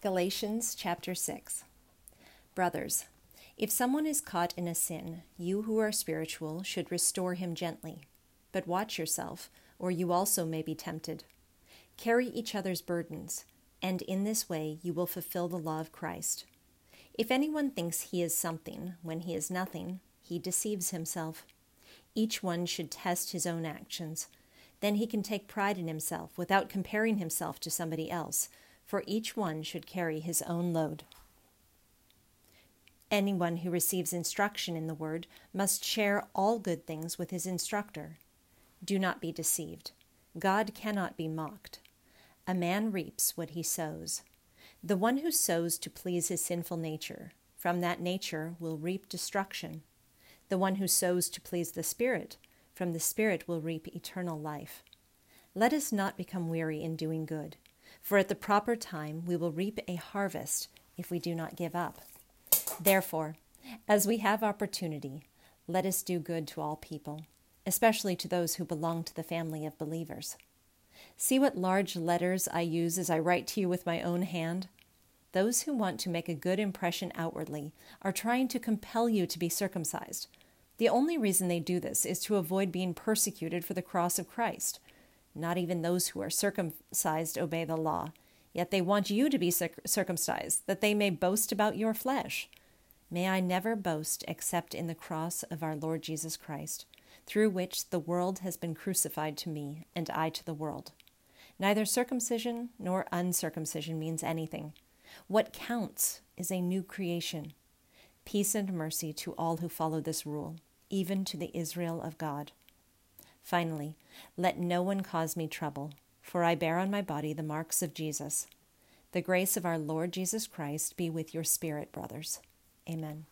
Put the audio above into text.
Galatians chapter 6. Brothers, if someone is caught in a sin, you who are spiritual should restore him gently. But watch yourself, or you also may be tempted. Carry each other's burdens, and in this way you will fulfill the law of Christ. If anyone thinks he is something when he is nothing, he deceives himself. Each one should test his own actions. Then he can take pride in himself without comparing himself to somebody else for each one should carry his own load. Anyone who receives instruction in the word must share all good things with his instructor. Do not be deceived. God cannot be mocked. A man reaps what he sows. The one who sows to please his sinful nature, from that nature will reap destruction. The one who sows to please the Spirit, from the Spirit will reap eternal life. Let us not become weary in doing good for at the proper time we will reap a harvest if we do not give up. Therefore, as we have opportunity, let us do good to all people, especially to those who belong to the family of believers. See what large letters I use as I write to you with my own hand. Those who want to make a good impression outwardly are trying to compel you to be circumcised. The only reason they do this is to avoid being persecuted for the cross of Christ. Not even those who are circumcised obey the law. Yet they want you to be circumcised, that they may boast about your flesh. May I never boast except in the cross of our Lord Jesus Christ, through which the world has been crucified to me, and I to the world. Neither circumcision nor uncircumcision means anything. What counts is a new creation. Peace and mercy to all who follow this rule, even to the Israel of God. Finally, let no one cause me trouble, for I bear on my body the marks of Jesus. The grace of our Lord Jesus Christ be with your spirit, brothers. Amen.